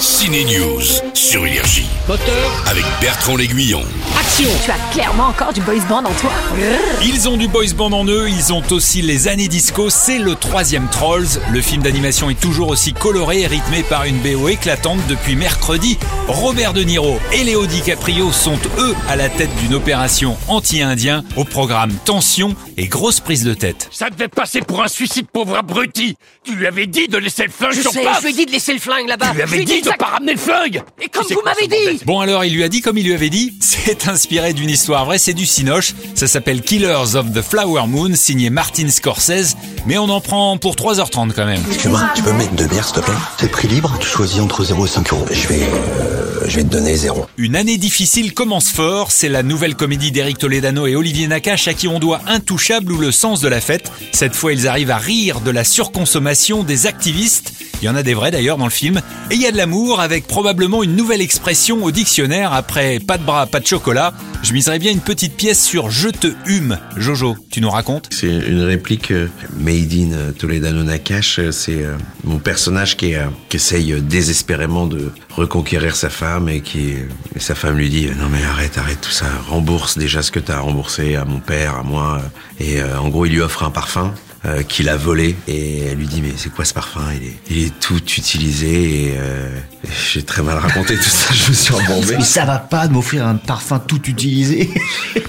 Ciné News sur Énergie Moteur, avec Bertrand L'Aiguillon. action Tu as clairement encore du boys band en toi. Ils ont du boys band en eux, ils ont aussi les années disco, c'est le troisième Trolls. Le film d'animation est toujours aussi coloré et rythmé par une BO éclatante depuis mercredi. Robert De Niro et Léo DiCaprio sont eux à la tête d'une opération anti-indien au programme Tension et grosse prise de tête. Ça devait passer pour un suicide, pauvre abruti Tu lui avais dit de laisser le flingue Je sur sais, place je lui ai dit de laisser le flingue là-bas Tu lui Je avais lui ai dit de pas ramener le flingue Et comme vous m'avez dit Bon alors il lui a dit comme il lui avait dit, c'est inspiré d'une histoire vraie, c'est du cinoche, ça s'appelle Killers of the Flower Moon, signé Martin Scorsese, mais on en prend pour 3h30 quand même. Excuse-moi, tu peux me mettre deux bières, s'il te plaît? C'est prix libre, tu choisis entre 0 et 5 euros. Je vais... euh, je vais te donner 0. Une année difficile commence fort, c'est la nouvelle comédie d'Éric Toledano et Olivier Nakache à qui on doit Intouchable ou le sens de la fête. Cette fois ils arrivent à rire de la surconsommation des activistes, il y en a des vrais d'ailleurs dans le film, et il y a de l'amour avec probablement une nouvelle expression au dictionnaire après pas de bras, pas de chocolat. Je miserais bien une petite pièce sur je te hume. Jojo, tu nous racontes? C'est une réplique euh, made in euh, Toledano Nakash. Euh, C'est mon personnage qui, essaye désespérément de reconquérir sa femme et qui sa femme lui dit non mais arrête arrête tout ça rembourse déjà ce que t'as remboursé à mon père à moi et en gros il lui offre un parfum euh, qu'il a volé et elle lui dit mais c'est quoi ce parfum? Il est, il est tout utilisé et, euh, j'ai très mal raconté tout ça je me suis embourbé Mais ça va pas de m'offrir un parfum tout utilisé.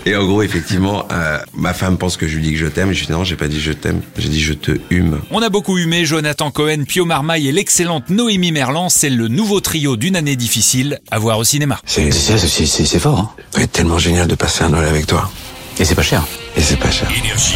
Et en gros, effectivement, euh, ma femme pense que je lui dis que je t'aime. Je dis non, j'ai pas dit je t'aime. J'ai dit je te hume. On a beaucoup humé Jonathan Cohen, Pio Marmaille et l'excellente Noémie Merlan, c'est le nouveau trio d'une année difficile à voir au cinéma. C'est fort, hein Ça va être tellement génial de passer un Noël avec toi. Et c'est pas cher. Et c'est pas cher. Énergie.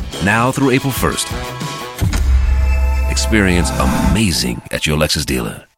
now through April 1st. Experience amazing at your Lexus dealer.